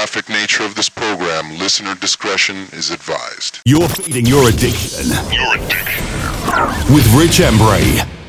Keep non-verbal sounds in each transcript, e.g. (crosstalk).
graphic nature of this program, listener discretion is advised. You're feeding your addiction. Your addiction. With Rich Embury.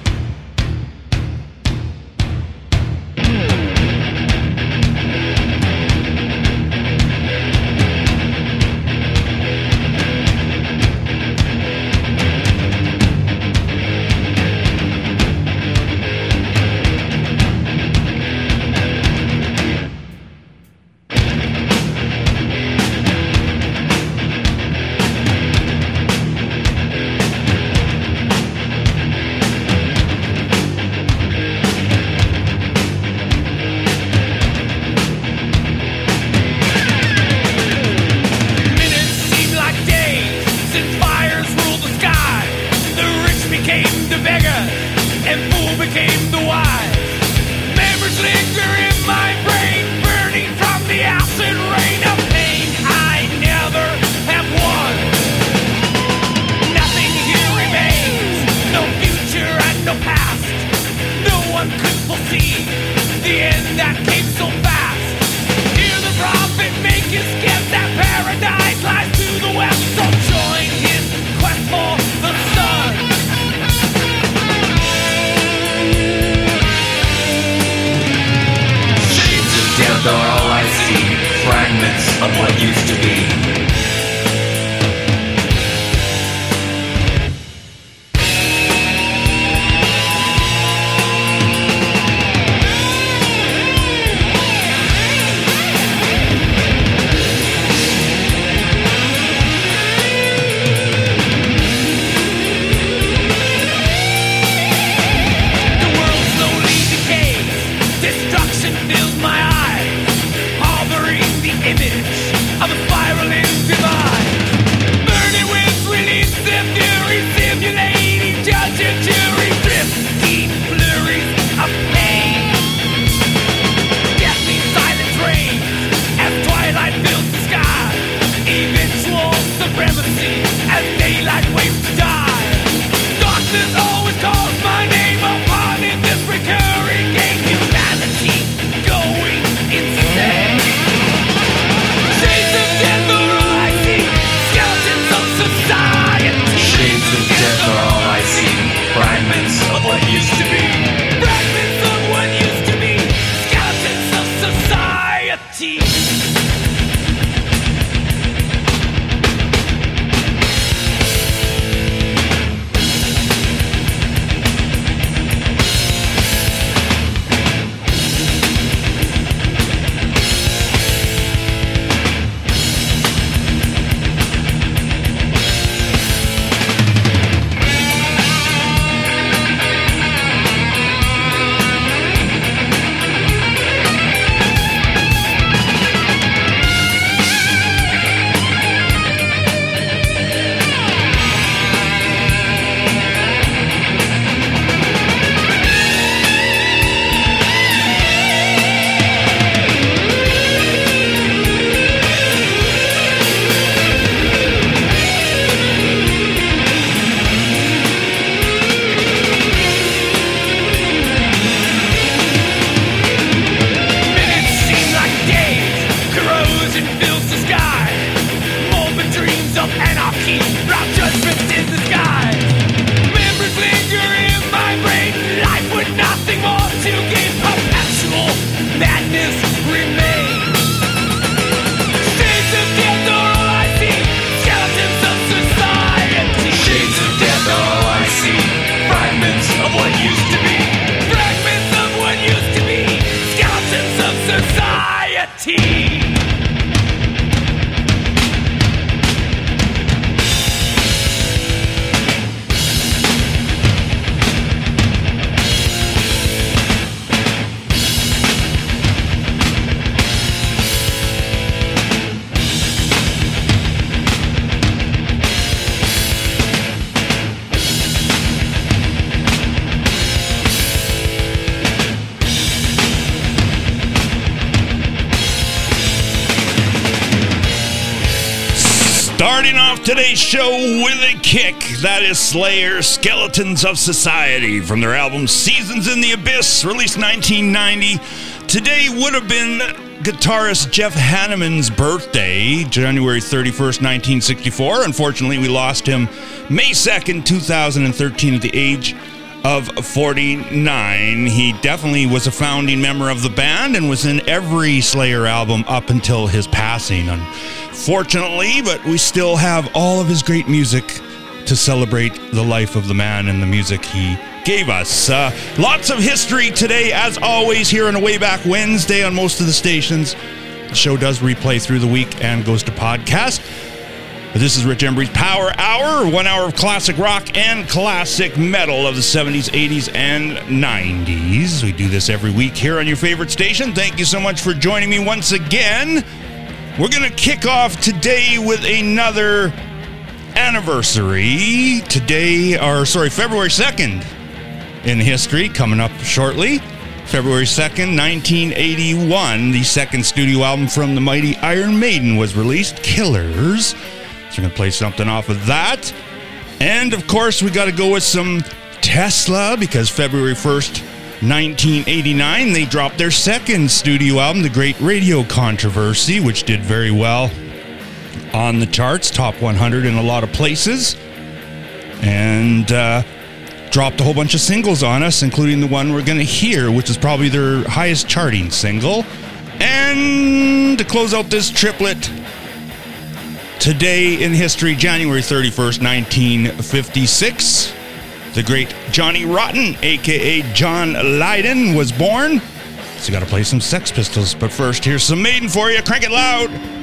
Show with a kick. That is Slayer, Skeletons of Society, from their album Seasons in the Abyss, released 1990. Today would have been guitarist Jeff Hanneman's birthday, January 31st, 1964. Unfortunately, we lost him May 2nd, 2013, at the age of 49. He definitely was a founding member of the band and was in every Slayer album up until his passing, unfortunately, but we still have all of his great music to celebrate the life of the man and the music he gave us. Uh, lots of history today, as always, here on a Way Back Wednesday on most of the stations. The show does replay through the week and goes to podcast. This is Rich Embury's Power Hour, one hour of classic rock and classic metal of the 70s, 80s, and 90s. We do this every week here on your favorite station. Thank you so much for joining me once again. We're going to kick off today with another anniversary. Today, or sorry, February 2nd in history, coming up shortly. February 2nd, 1981, the second studio album from the mighty Iron Maiden was released, Killers. So we're going to play something off of that. And of course, we got to go with some Tesla because February 1st, 1989, they dropped their second studio album, The Great Radio Controversy, which did very well on the charts, top 100 in a lot of places. And uh, dropped a whole bunch of singles on us, including the one we're going to hear, which is probably their highest charting single. And to close out this triplet, Today in history, January 31st, 1956, the great Johnny Rotten, aka John Lydon, was born. So, you got to play some Sex Pistols. But first, here's some Maiden for you. Crank it loud.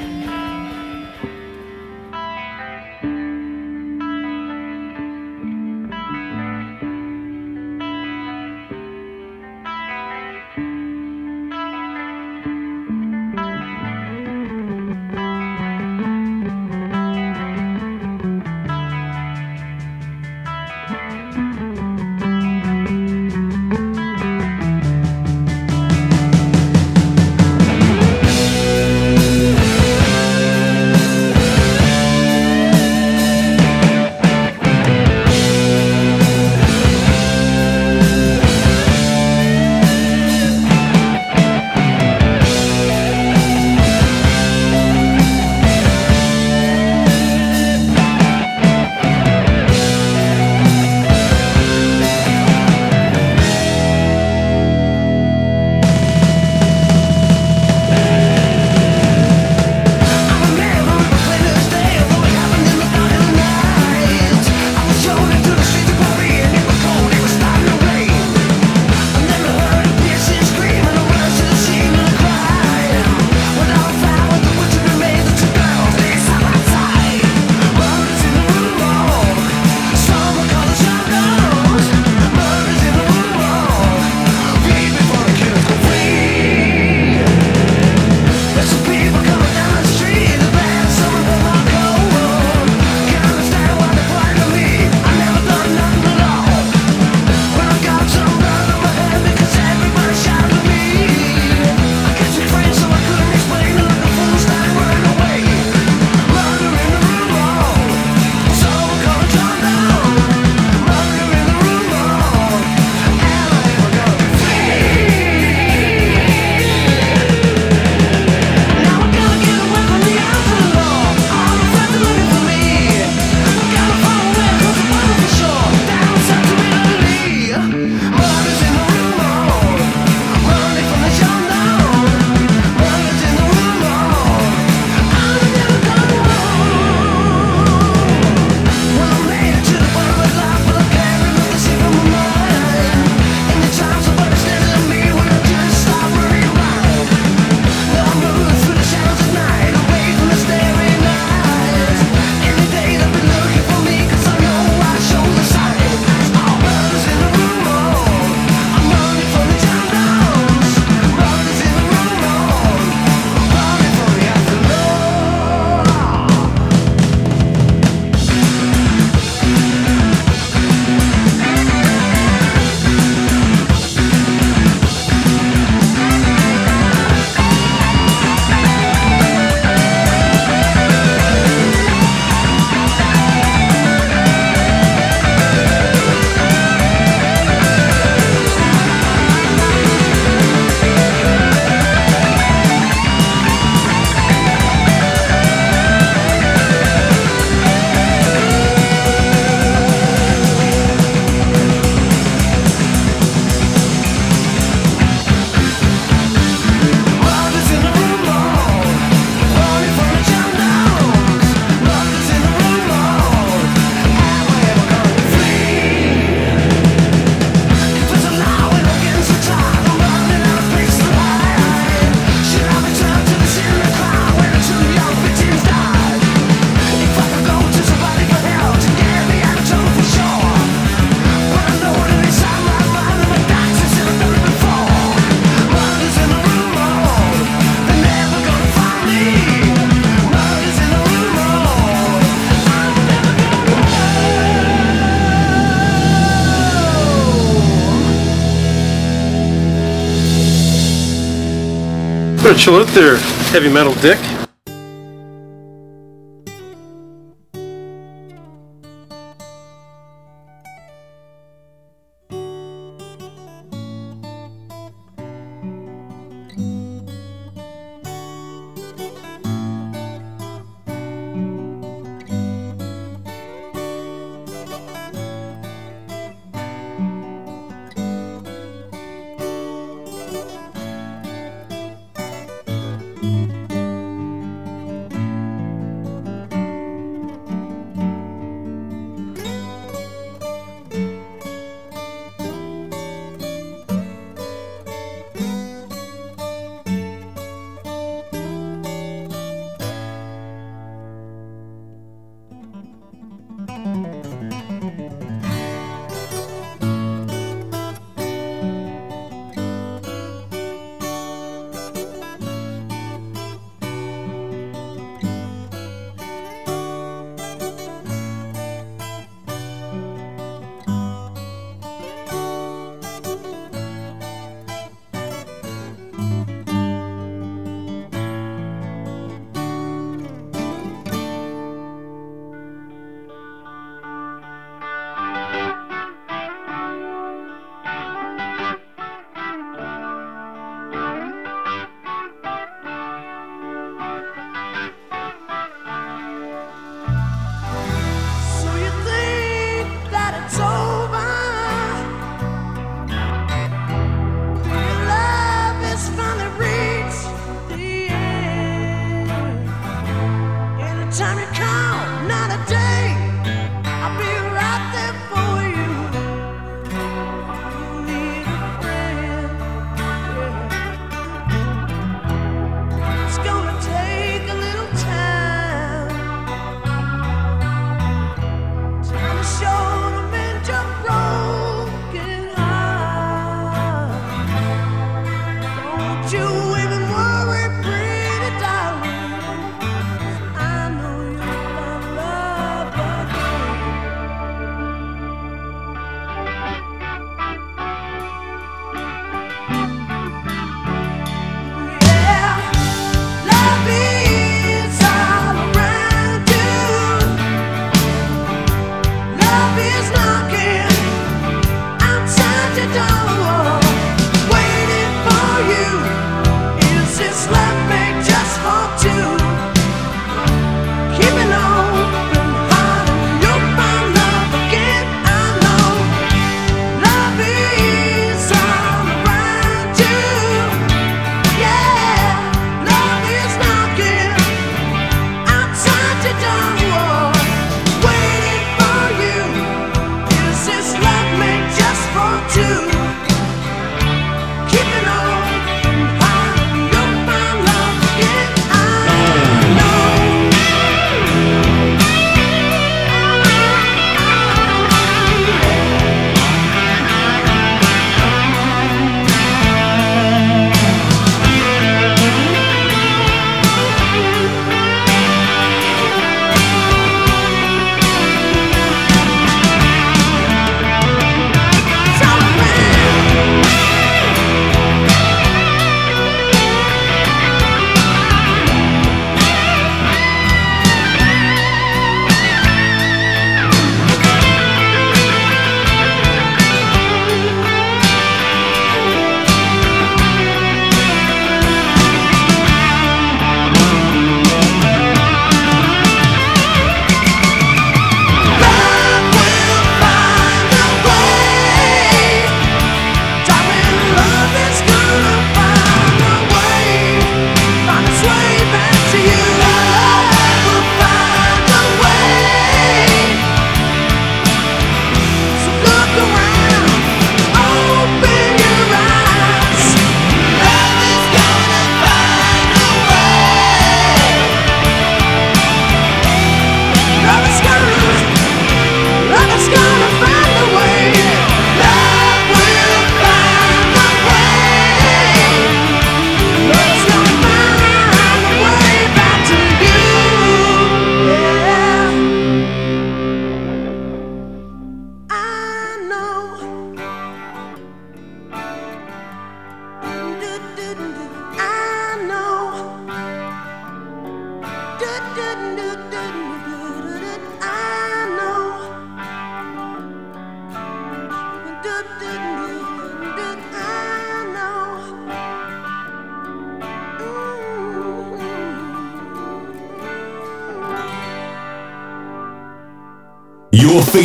Of chill there, heavy metal dick. So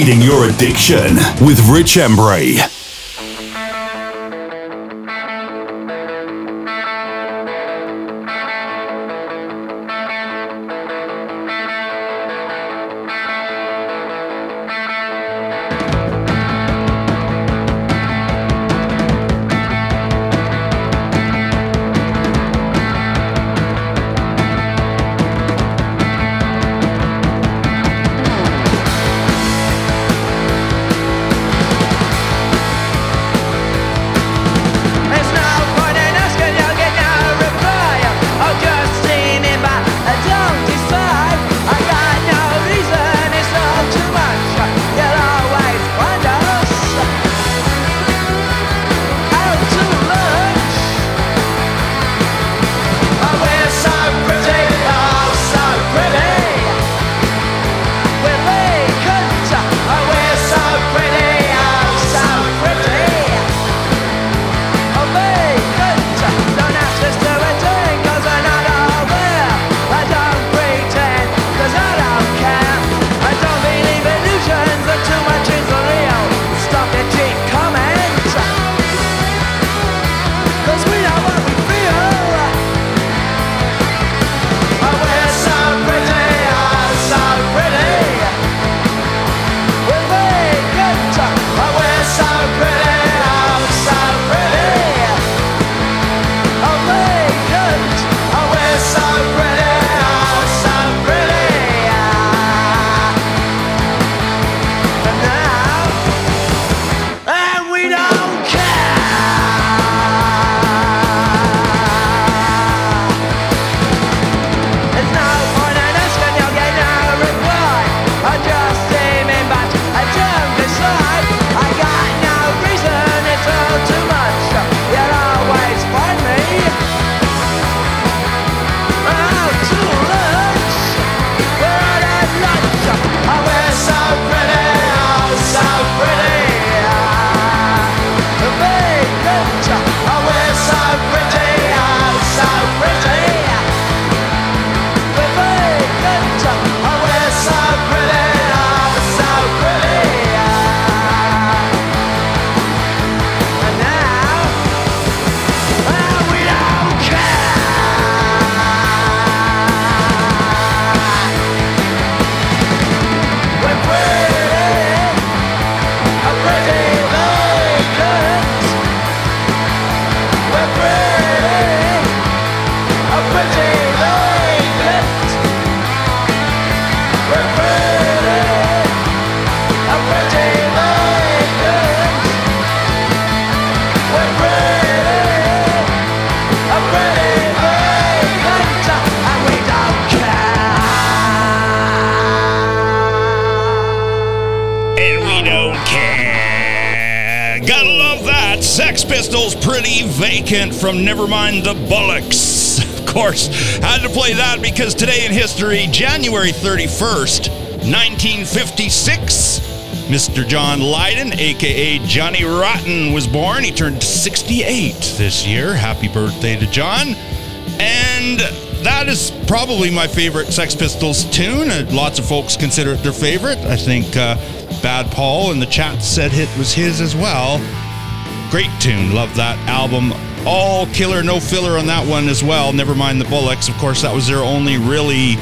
feeding your addiction with Rich Embury. Vacant from Nevermind the Bollocks. (laughs) Of course, had to play that because today in history, January 31st, 1956, Mr. John Lydon, aka Johnny Rotten, was born. He turned 68 this year. Happy birthday to John. And that is probably my favorite Sex Pistols tune. Uh, Lots of folks consider it their favorite. I think uh, Bad Paul in the chat said it was his as well. Great tune. Love that album. All killer, no filler on that one as well. Never mind the Bollocks. Of course, that was their only really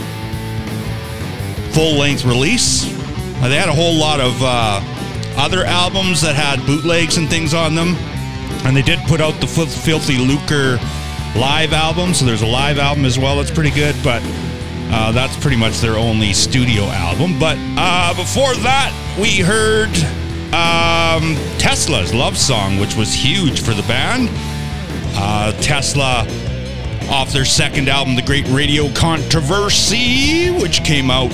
full length release. They had a whole lot of uh, other albums that had bootlegs and things on them. And they did put out the Fil- Filthy Lucre live album. So there's a live album as well. That's pretty good. But uh, that's pretty much their only studio album. But uh, before that, we heard um, Tesla's Love Song, which was huge for the band. Uh, Tesla off their second album, The Great Radio Controversy, which came out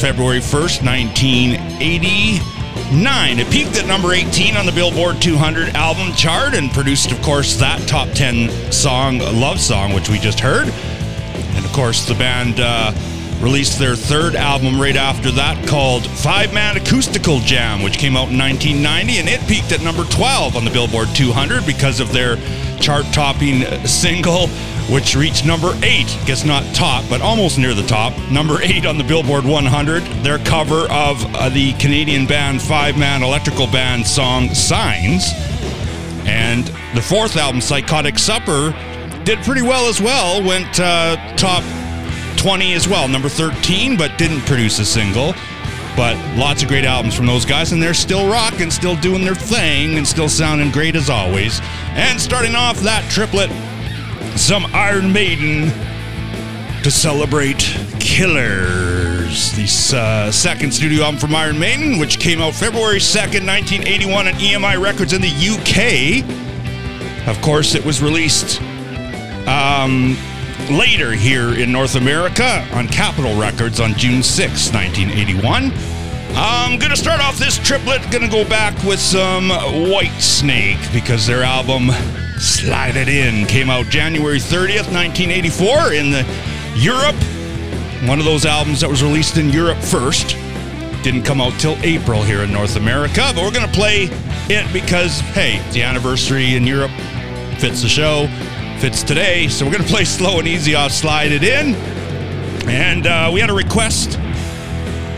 February 1st, 1989. It peaked at number 18 on the Billboard 200 album chart and produced, of course, that top 10 song, Love Song, which we just heard. And of course, the band uh, released their third album right after that called Five Man Acoustical Jam, which came out in 1990, and it peaked at number 12 on the Billboard 200 because of their chart topping single, which reached number 8. Guess not top, but almost near the top. Number 8 on the Billboard 100. Their cover of uh, the Canadian band Five Man Electrical Band song Signs. And the fourth album, Psychotic Supper, did pretty well as well. Went uh, top 20 as well, number 13, but didn't produce a single. But lots of great albums from those guys, and they're still rocking, still doing their thing, and still sounding great as always. And starting off that triplet, some Iron Maiden to celebrate Killers, the uh, second studio album from Iron Maiden, which came out February 2nd, 1981 on EMI Records in the UK. Of course, it was released um, later here in North America on Capitol Records on June 6, 1981. I'm going to start off this triplet, going to go back with some Whitesnake because their album Slide It In came out January 30th, 1984 in the Europe. One of those albums that was released in Europe first. Didn't come out till April here in North America, but we're going to play it because, hey, the anniversary in Europe fits the show, fits today. So we're going to play slow and easy I'll Slide It In. And uh, we had a request.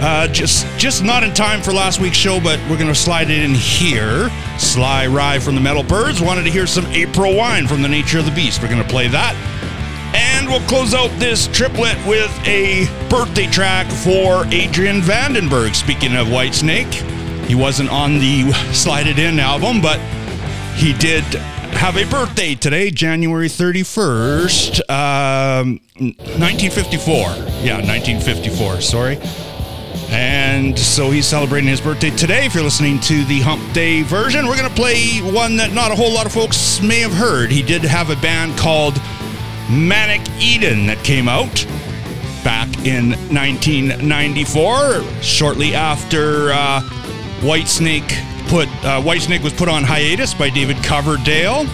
Uh, just just not in time for last week's show, but we're going to slide it in here. Sly Rye from the Metal Birds wanted to hear some April Wine from the Nature of the Beast. We're going to play that. And we'll close out this triplet with a birthday track for Adrian Vandenberg. Speaking of Whitesnake, he wasn't on the Slide It In album, but he did have a birthday today, January 31st, um, 1954. Yeah, 1954, sorry. And so he's celebrating his birthday today. If you're listening to the Hump Day version, we're going to play one that not a whole lot of folks may have heard. He did have a band called Manic Eden that came out back in 1994, shortly after uh, Whitesnake put uh, Whitesnake was put on hiatus by David Coverdale.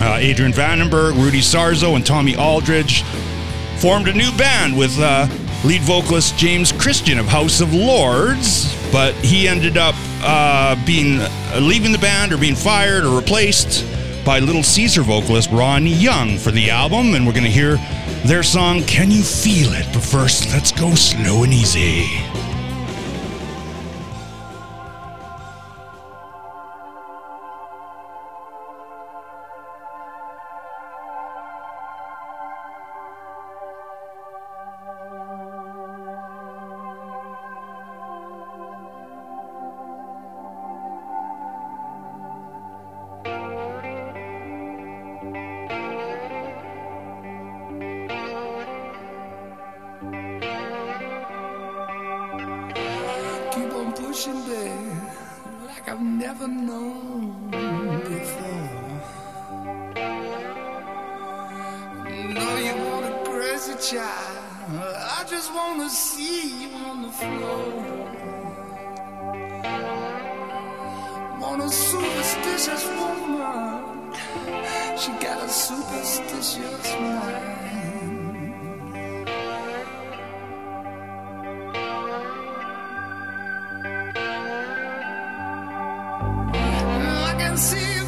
Uh, Adrian Vandenberg, Rudy Sarzo, and Tommy Aldridge formed a new band with uh, lead vocalist James Christian of House of Lords, but he ended up uh, being uh, leaving the band or being fired or replaced by Little Caesar vocalist Ron Young for the album, and we're going to hear their song "Can You Feel It." But first, let's go slow and easy. I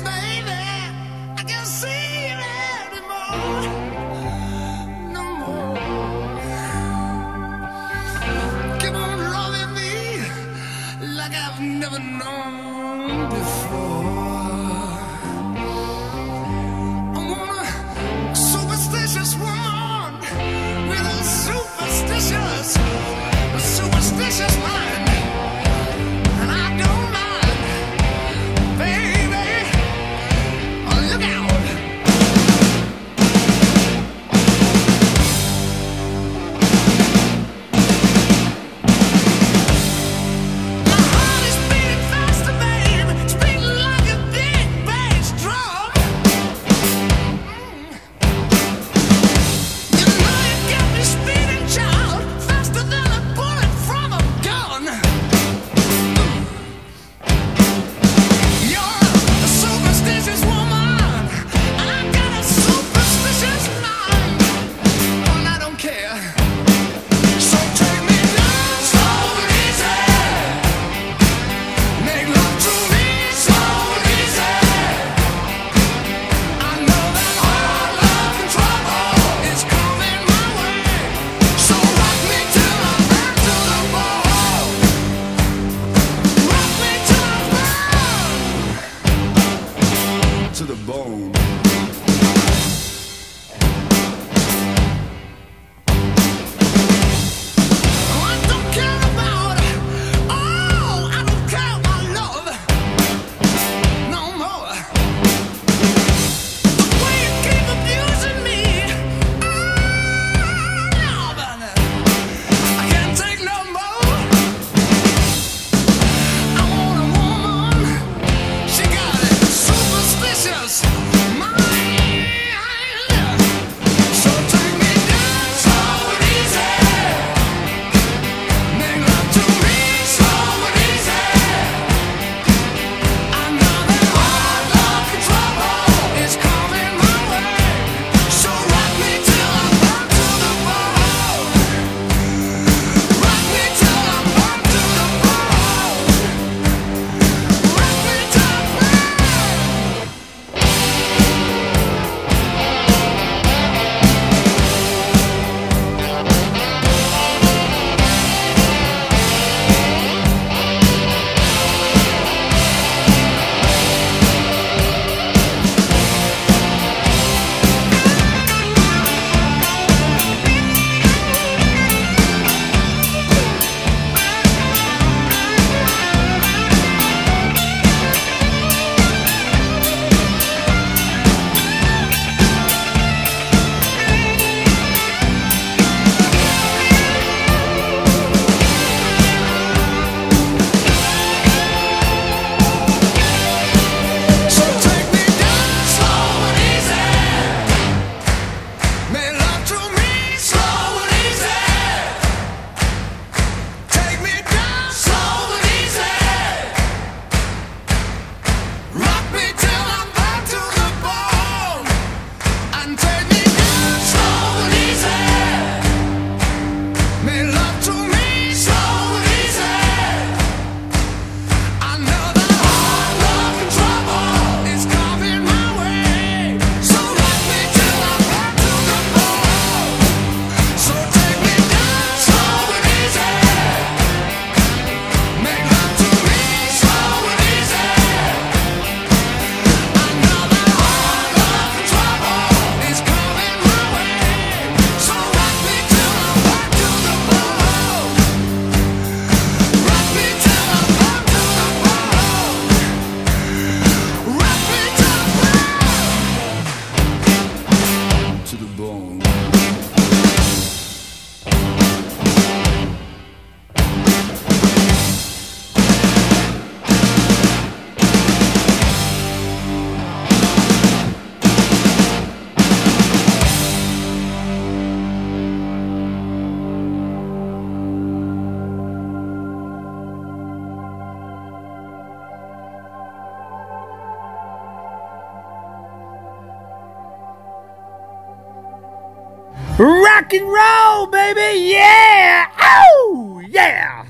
Rock and roll, baby! Yeah! Oh, yeah!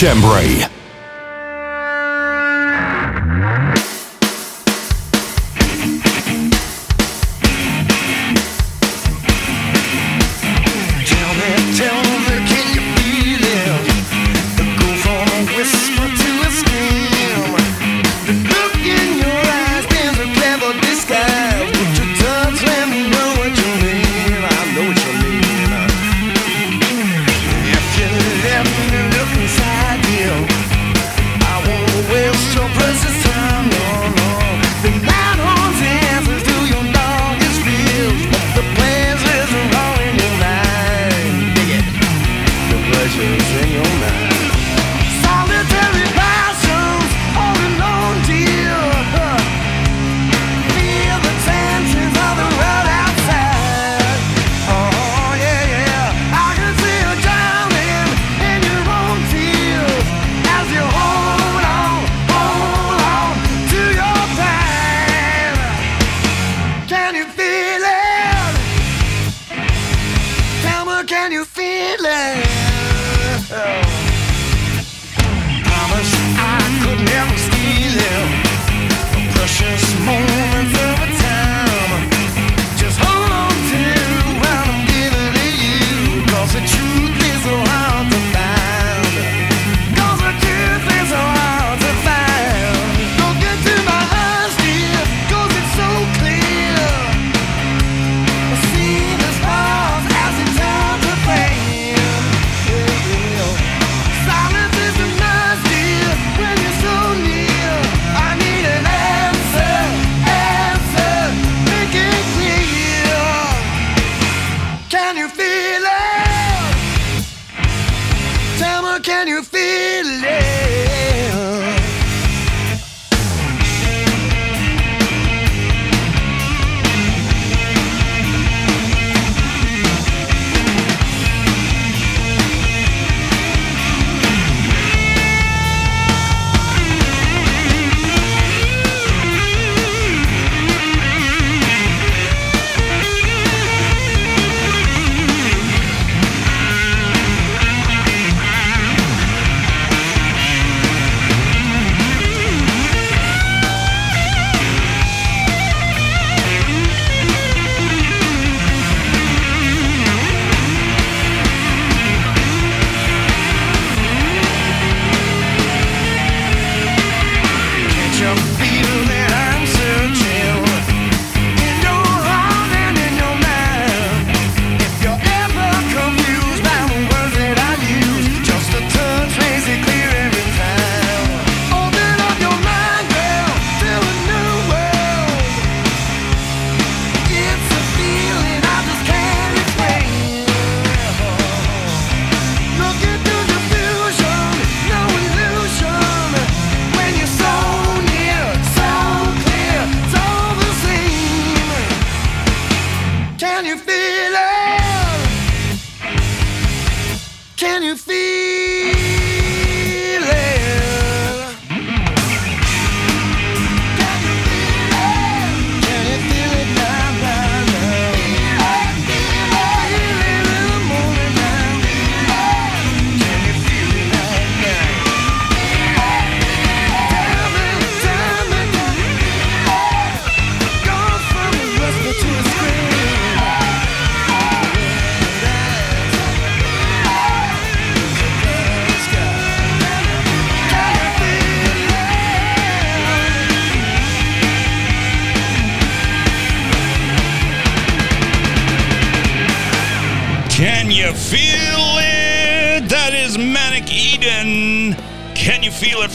Chambray.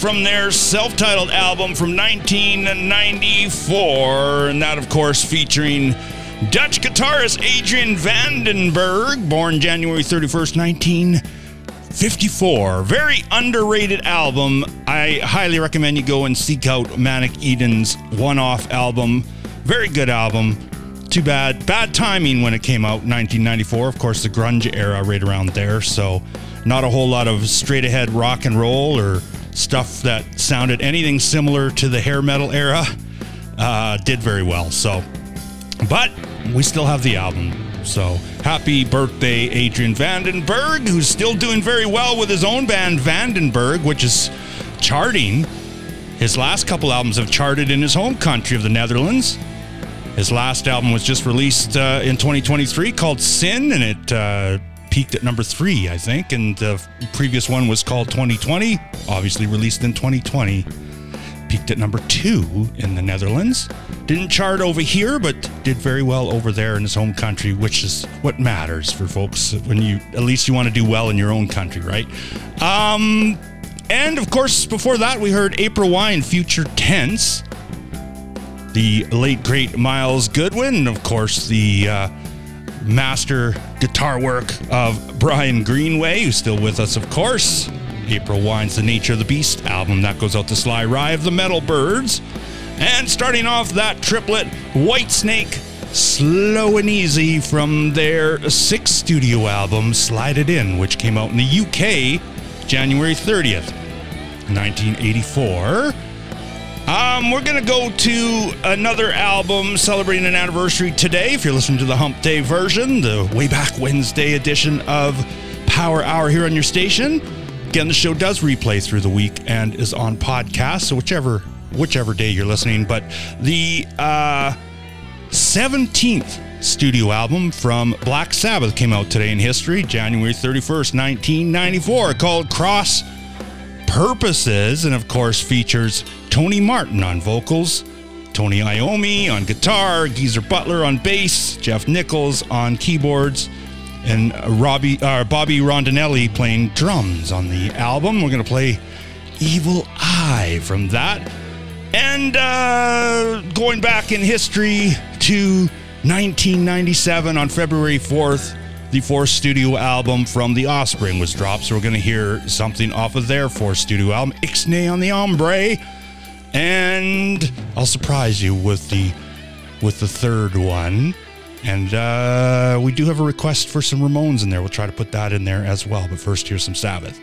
from their self titled album from 1994, and that, of course, featuring Dutch guitarist Adrian Vandenberg, born January 31st, 1954. Very underrated album. I highly recommend you go and seek out Manic Eden's one off album. Very good album. Too bad. Bad timing when it came out, 1994. Of course, the grunge era right around there. So, not a whole lot of straight ahead rock and roll or stuff that sounded anything similar to the hair metal era uh, did very well. So, but we still have the album. So happy birthday, Adrian Vandenberg, who's still doing very well with his own band Vandenberg, which is charting. His last couple albums have charted in his home country of the Netherlands. His last album was just released uh, in 2023 called Sin, and it uh, peaked at number three, I think. And the previous one was called 2020, obviously released in 2020. Peaked at number two in the Netherlands. Didn't chart over here, but did very well over there in his home country, which is what matters for folks when you, at least you want to do well in your own country, right? Um, and of course, before that, we heard April Wine, Future Tense the late great Myles Goodwyn, of course the uh, master guitar work of Brian Greenway, who's still with us, of course. April Wine's The Nature of the Beast album that goes out to Sly Rye of the Metal Birds. And starting off that triplet, Whitesnake, Slow and Easy from their sixth studio album, Slide It In, which came out in the UK January 30th, 1984. Um, we're gonna go to another album celebrating an anniversary today. If you're listening to the Hump Day version, the way back Wednesday edition of Power Hour here on your station. Again, the show does replay through the week and is on podcast, so whichever whichever day you're listening. But the uh, 17th studio album from Black Sabbath came out today in history, January 31st, 1994, called Cross Purposes, and of course features Tony Martin on vocals, Tony Iommi on guitar, Geezer Butler on bass, Geoff Nicholls on keyboards, and Robbie uh, Bobby Rondinelli playing drums on the album. We're gonna play Evil Eye from that. And uh, going back in history to 1997 on February 4th, the fourth studio album from The Offspring was dropped. So we're going to hear something off of their fourth studio album, Ixnay on the Hombre. And I'll surprise you with the with the third one. And uh, we do have a request for some Ramones in there. We'll try to put that in there as well. But first, here's some Sabbath.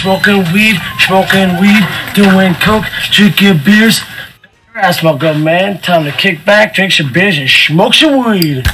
Smoking weed, smoking weed, doing coke, drinking beers. Ass, my good man. Time to kick back, drink some beers, and smoke some weed.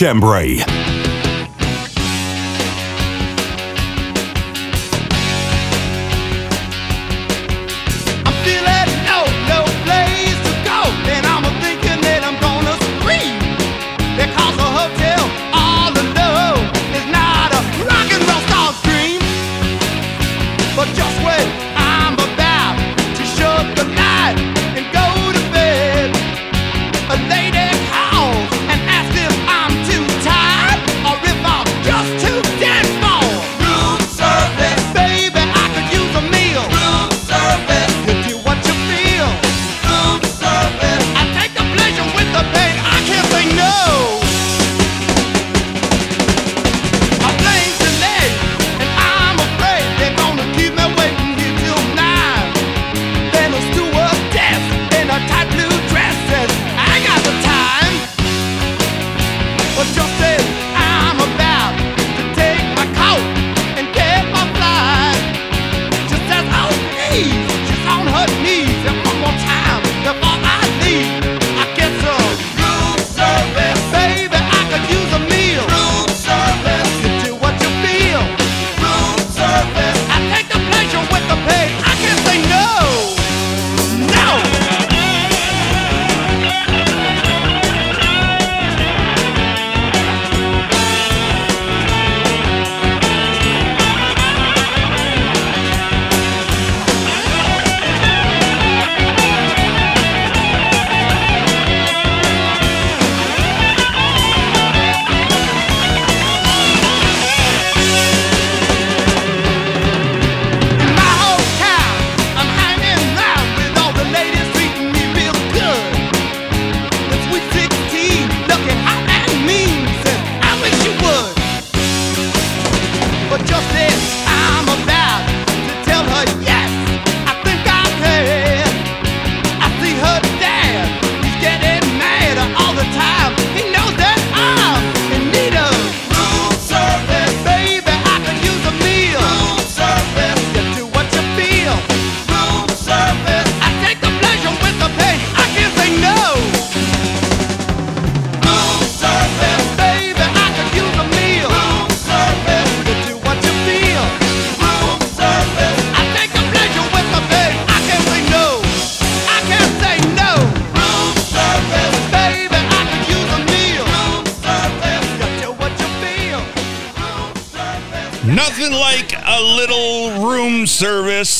Chambray.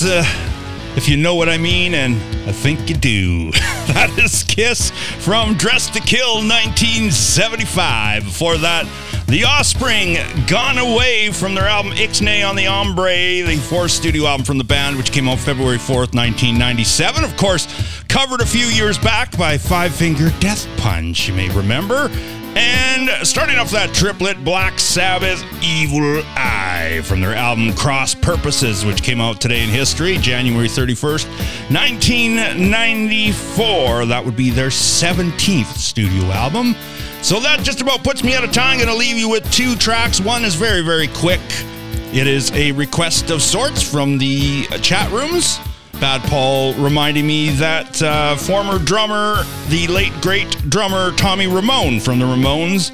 Uh, if you know what I mean, and I think you do. (laughs) that is Kiss from Dressed to Kill 1975. Before that, The Offspring, Gone Away from their album Ixnay on the Hombre, the fourth studio album from the band, which came out February 4th, 1997. Of course, covered a few years back by Five Finger Death Punch, you may remember. And starting off that triplet, Black Sabbath Evil Eye from their album Cross Purposes, which came out today in history, January 31st, 1994. That would be their 17th studio album. So that just about puts me out of time. I'm going to leave you with two tracks. One is very, very quick. It is a request of sorts from the chat rooms. Bad Paul reminding me that uh, former drummer, the late great drummer Tommy Ramone from the Ramones,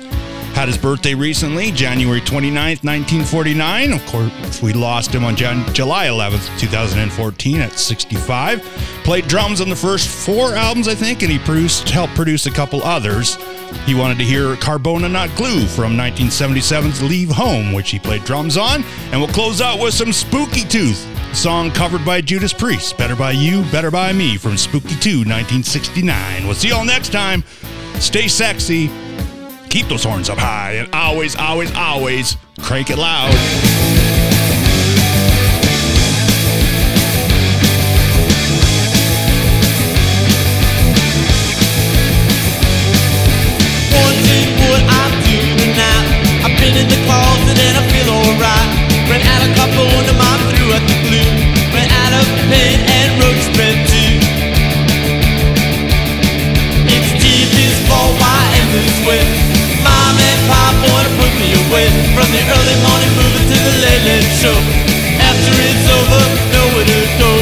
had his birthday recently, January 29th, 1949. Of course, we lost him on Jan- July 11th, 2014 at 65. Played drums on the first four albums, I think, and he produced, helped produce a couple others. He wanted to hear Carbona Not Glue from 1977's Leave Home, which he played drums on. And we'll close out with some Spooky Tooth, song covered by Judas Priest. Better by You, Better by Me from Spooky 2, 1969. We'll see y'all next time. Stay sexy. Keep those horns up high and always, always, always crank it loud. From the early morning movie to the late late show. After it's over, nowhere to go.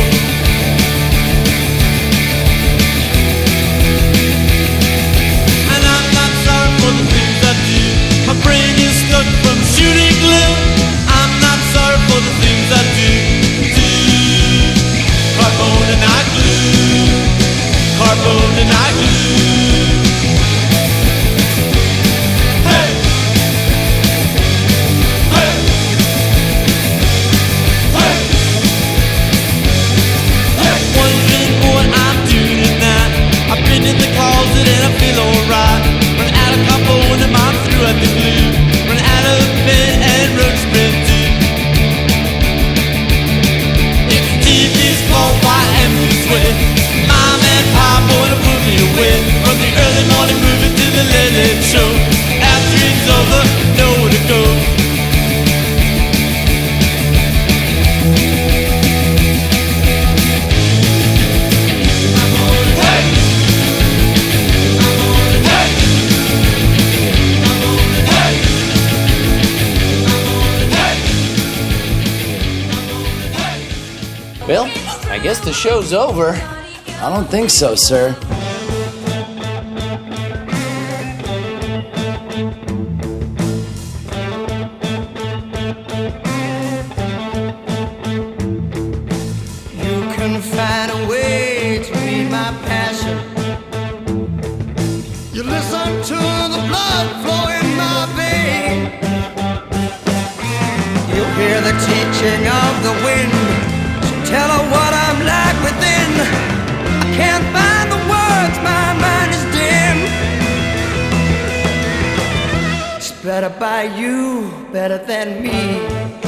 And I'm not sorry for the things I do. My brain is stuck from shooting glue. I'm not sorry for the things I do. Do carbon and I glue. Carbon put from the early morning to the late show. After it's over, nowhere to go. Well, I guess the show's over. I don't think so, sir. You, better than me.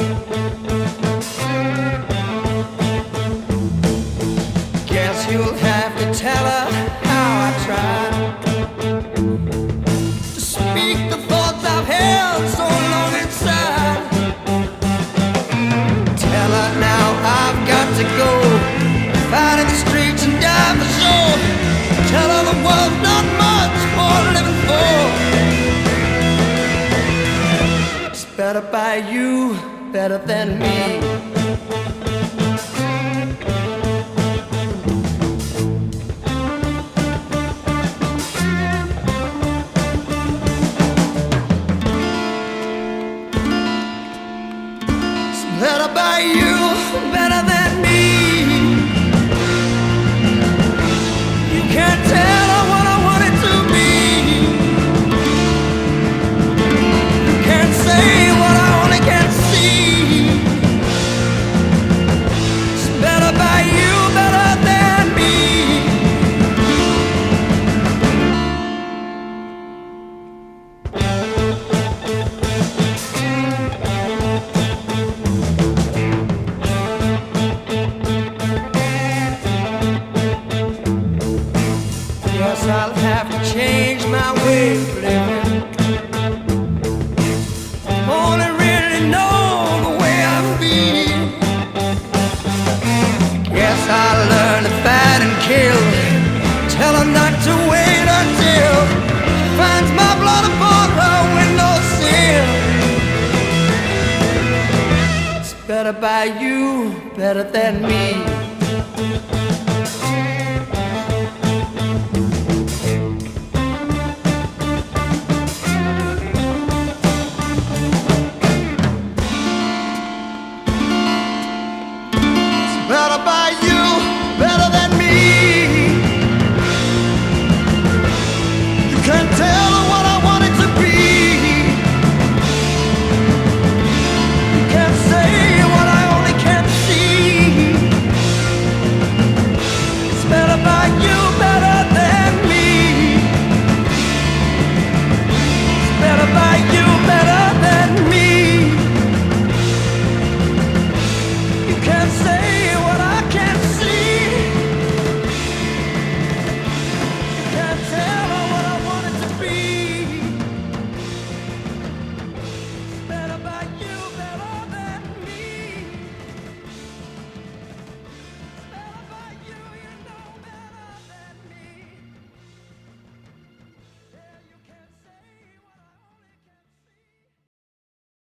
Better than me.